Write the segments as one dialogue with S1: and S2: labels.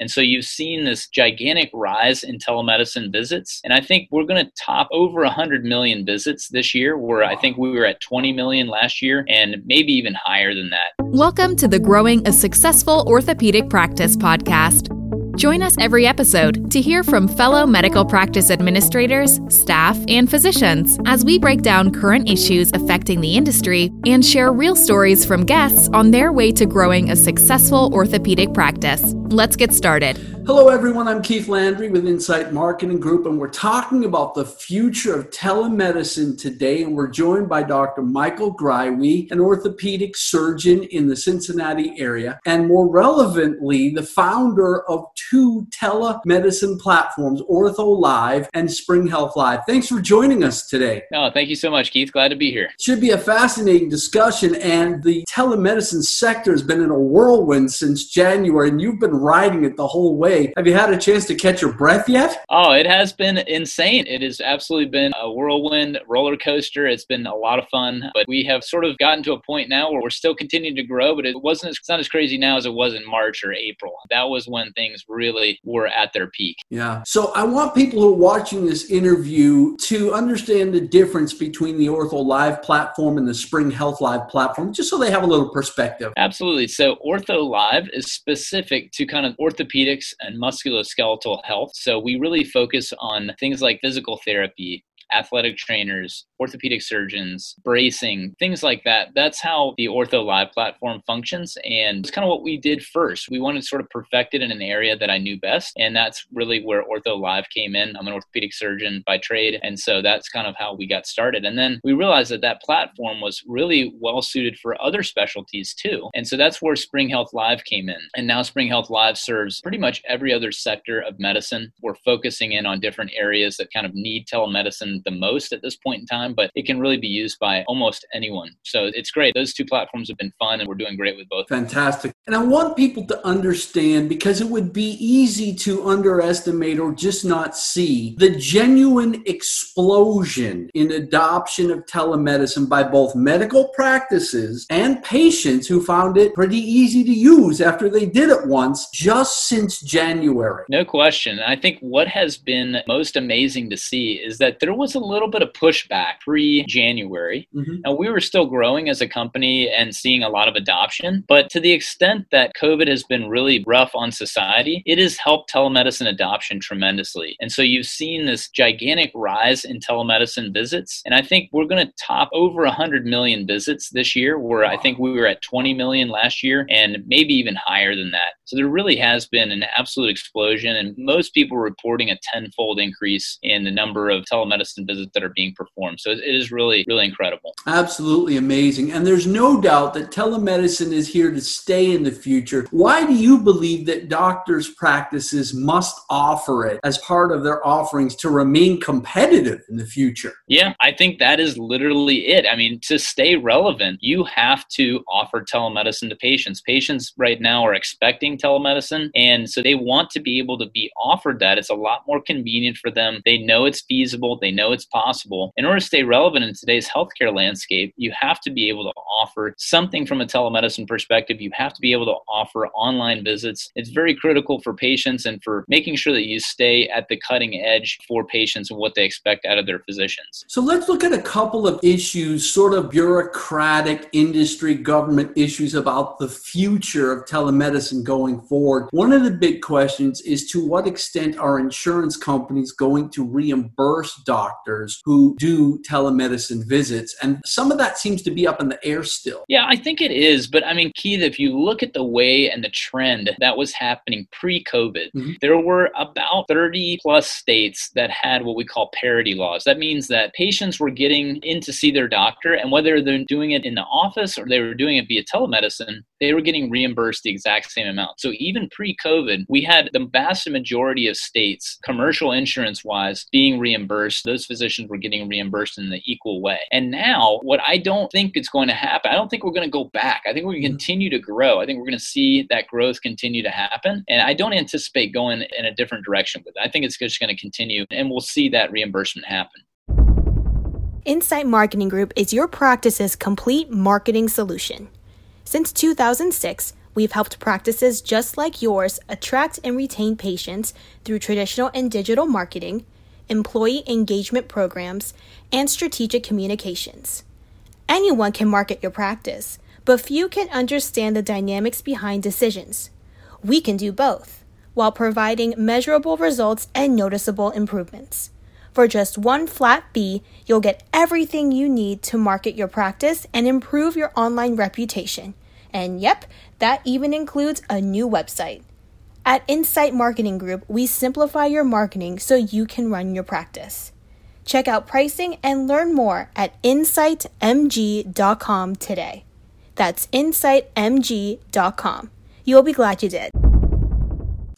S1: And so you've seen this gigantic rise in telemedicine visits. And I think we're going to top over 100 million visits this year, where I think we were at 20 million last year and maybe even higher than that.
S2: Welcome to the Growing a Successful Orthopedic Practice podcast. Join us every episode to hear from fellow medical practice administrators, staff, and physicians as we break down current issues affecting the industry and share real stories from guests on their way to growing a successful orthopedic practice. Let's get started.
S3: Hello, everyone. I'm Keith Landry with Insight Marketing Group, and we're talking about the future of telemedicine today. And we're joined by Dr. Michael Greiwe, an orthopedic surgeon in the Cincinnati area, and more relevantly, the founder of two telemedicine platforms, Ortho Live and Spring Health Live. Thanks for joining us today.
S1: Oh, thank you so much, Keith. Glad to be here.
S3: Should be a fascinating discussion, and the telemedicine sector has been in a whirlwind since January, and you've been riding it the whole way have you had a chance to catch your breath yet?
S1: Oh, it has been insane. It has absolutely been a whirlwind roller coaster. It's been a lot of fun, but we have sort of gotten to a point now where we're still continuing to grow, but it wasn't as, it's not as crazy now as it was in March or April. That was when things really were at their peak.
S3: Yeah. So I want people who are watching this interview to understand the difference between the Ortho Live platform and the Spring Health Live platform, just so they have a little perspective.
S1: Absolutely. So Ortho Live is specific to kind of orthopedics and musculoskeletal health. So we really focus on things like physical therapy, athletic trainers, orthopedic surgeons, bracing, things like that. That's how the Ortho Live platform functions. And it's kind of what we did first. We wanted to sort of perfect it in an area that I knew best. And that's really where Ortho Live came in. I'm an orthopedic surgeon by trade. And so that's kind of how we got started. And then we realized that that platform was really well suited for other specialties too. And so that's where Spring Health Live came in. And now Spring Health Live serves pretty much every other sector of medicine. We're focusing in on different areas that kind of need telemedicine the most at this point in time, but it can really be used by almost anyone. So it's great. Those two platforms have been fun and we're doing great with both.
S3: Fantastic. And I want people to understand because it would be easy to underestimate or just not see the genuine explosion in adoption of telemedicine by both medical practices and patients who found it pretty easy to use after they did it once just since January.
S1: No question. I think what has been most amazing to see is that there was a little bit of pushback pre January. Mm-hmm. And we were still growing as a company and seeing a lot of adoption. But to the extent that COVID has been really rough on society, it has helped telemedicine adoption tremendously. And so you've seen this gigantic rise in telemedicine visits. And I think we're going to top over 100 million visits this year, where I think we were at 20 million last year and maybe even higher than that. So there really has been an absolute explosion. And most people reporting a tenfold increase in the number of telemedicine visits that are being performed. So it is really, really incredible.
S3: Absolutely amazing. And there's no doubt that telemedicine is here to stay in the future. Why do you believe that doctors' practices must offer it as part of their offerings to remain competitive in the future?
S1: Yeah, I think that is literally it. I mean, to stay relevant, you have to offer telemedicine to patients. Patients right now are expecting telemedicine, and so they want to be able to be offered that. It's a lot more convenient for them. They know it's feasible, they know it's possible. In order to stay relevant in today's healthcare landscape, you have to be able to offer something from a telemedicine perspective. You have to be able to offer online visits. It's very critical for patients and for making sure that you stay at the cutting edge for patients and what they expect out of their physicians.
S3: So let's look at a couple of issues, sort of bureaucratic industry government issues about the future of telemedicine going forward. One of the big questions is to what extent are insurance companies going to reimburse doctors? Doctors who do telemedicine visits. And some of that seems to be up in the air still.
S1: Yeah, I think it is. But I mean, Keith, if you look at the way and the trend that was happening pre COVID, mm-hmm. there were about 30 plus states that had what we call parity laws. That means that patients were getting in to see their doctor, and whether they're doing it in the office or they were doing it via telemedicine, they were getting reimbursed the exact same amount. So even pre COVID, we had the vast majority of states, commercial insurance wise, being reimbursed. Those physicians physicians were getting reimbursed in the equal way. And now, what I don't think is going to happen, I don't think we're going to go back. I think we're going to mm-hmm. continue to grow. I think we're going to see that growth continue to happen. And I don't anticipate going in a different direction with it. I think it's just going to continue, and we'll see that reimbursement happen.
S2: Insight Marketing Group is your practice's complete marketing solution. Since 2006,
S4: We've helped practices just like yours attract and retain patients through traditional and digital marketing, employee engagement programs, and strategic communications. Anyone can market your practice, but few can understand the dynamics behind decisions. We can do both, while providing measurable results and noticeable improvements. For just one flat fee, you'll get everything you need to market your practice and improve your online reputation. And yep, that even includes a new website. At Insight Marketing Group, we simplify your marketing so you can run your practice. Check out pricing and learn more at insightmg.com today. That's insightmg.com. You'll be glad you did.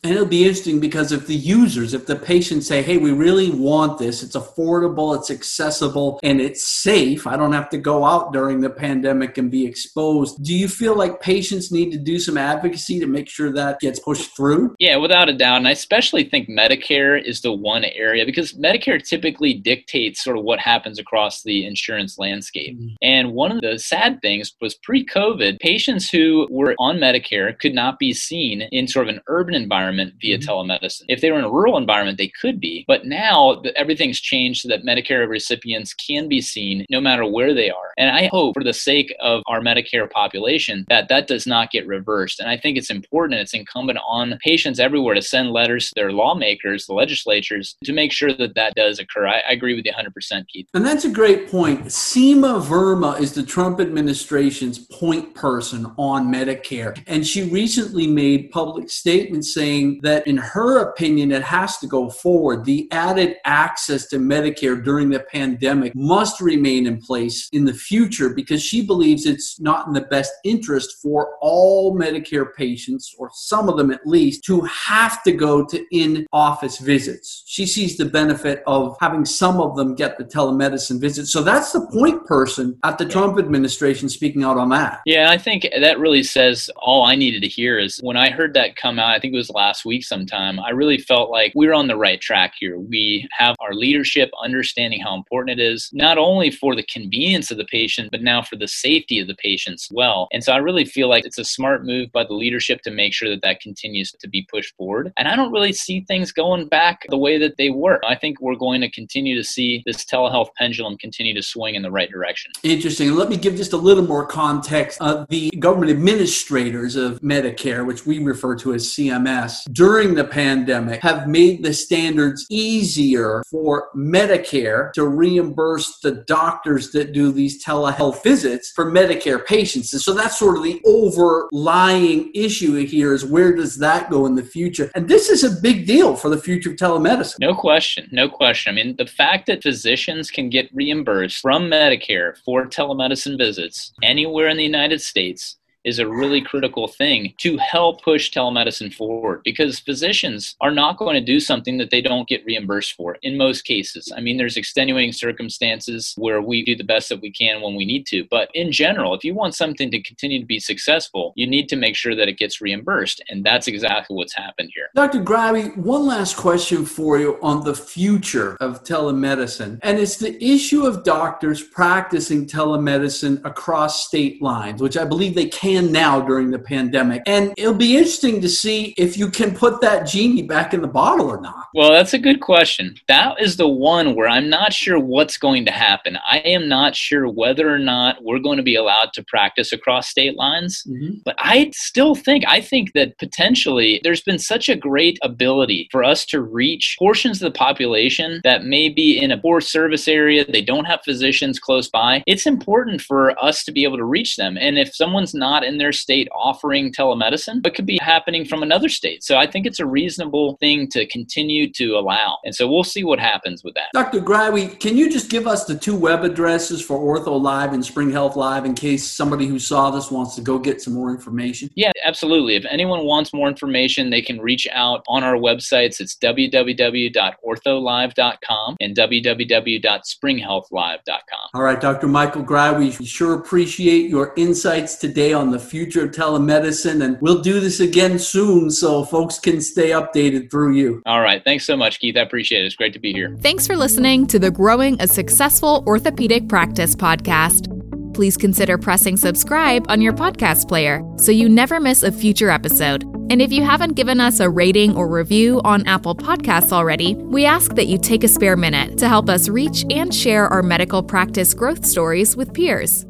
S3: And it'll be interesting because if the users, if the patients say, hey, we really want this, it's affordable, it's accessible, and it's safe, I don't have to go out during the pandemic and be exposed. Do you feel like patients need to do some advocacy to make sure that gets pushed through?
S1: Yeah, without a doubt. And I especially think Medicare is the one area because Medicare typically dictates sort of what happens across the insurance landscape. Mm-hmm. And one of the sad things was pre COVID, patients who were on Medicare could not be seen in sort of an urban environment environment via mm-hmm. telemedicine. If they were in a rural environment, they could be. But now everything's changed so that Medicare recipients can be seen no matter where they are. And I hope, for the sake of our Medicare population, that that does not get reversed. And I think it's important, it's incumbent on patients everywhere to send letters to their lawmakers, the legislatures, to make sure that that does occur. I, I agree with you 100%, Keith.
S3: And that's a great point. Seema Verma is the Trump administration's point person on Medicare. And she recently made public statements saying, saying that, in her opinion, it has to go forward. The added access to Medicare during the pandemic must remain in place in the future because she believes it's not in the best interest for all Medicare patients, or some of them at least, to have to go to in office visits. She sees the benefit of having some of them get the telemedicine visits. So that's the point person at the Trump administration speaking out on that.
S1: Yeah, I think that really says all I needed to hear is when I heard that come out, I think it was last last week sometime, I really felt like we are on the right track here. We have our leadership understanding how important it is, not only for the convenience of the patient, but now for the safety of the patient as well. And so I really feel like it's a smart move by the leadership to make sure that that continues to be pushed forward. And I don't really see things going back the way that they were. I think we're going to continue to see this telehealth pendulum continue to swing in the right direction.
S3: Interesting. Let me give just a little more context. Uh, the government administrators of Medicare, which we refer to as CMS, during the pandemic have made the standards easier for Medicare to reimburse the doctors that do these telehealth visits for Medicare patients. And so that's sort of the overlying issue here is where does that go in the future? And this is a big deal for the future of telemedicine.
S1: No question. No question. I mean, the fact that physicians can get reimbursed from Medicare for telemedicine visits anywhere in the United States is a really critical thing to help push telemedicine forward because physicians are not going to do something that they don't get reimbursed for in most cases. I mean, there's extenuating circumstances where we do the best that we can when we need to. But in general, if you want something to continue to be successful, you need to make sure that it gets reimbursed. And that's exactly what's happened here.
S3: Dr. Greiwe, one last question for you on the future of telemedicine. And it's the issue of doctors practicing telemedicine across state lines, which I believe they can now during the pandemic. And it'll be interesting to see if you can put that genie back in the bottle or not.
S1: Well, that's a good question. That is the one where I'm not sure what's going to happen. I am not sure whether or not we're going to be allowed to practice across state lines. Mm-hmm. But I still think, I think that potentially there's been such a great ability for us to reach portions of the population that may be in a poor service area, they don't have physicians close by. It's important for us to be able to reach them. And if someone's not in their state offering telemedicine, but could be happening from another state. So I think it's a reasonable thing to continue to allow. And so we'll see what happens with that.
S3: Dr. Greiwe, can you just give us the two web addresses for Ortho Live and Spring Health Live in case somebody who saw this wants to go get some more information?
S1: Yeah, absolutely. If anyone wants more information, they can reach out on our websites. It's www.ortholive.com and www.springhealthlive.com.
S3: All right, Dr. Michael Greiwe, we sure appreciate your insights today on the the future of telemedicine. And we'll do this again soon so folks can stay updated through you.
S1: All right. Thanks so much, Keith. I appreciate it. It's great to be here.
S2: Thanks for listening to the Growing a Successful Orthopedic Practice podcast. please consider pressing subscribe on your podcast player so you never miss a future episode. And if you haven't given us a rating or review on Apple Podcasts already, we ask that you take a spare minute to help us reach and share our medical practice growth stories with peers.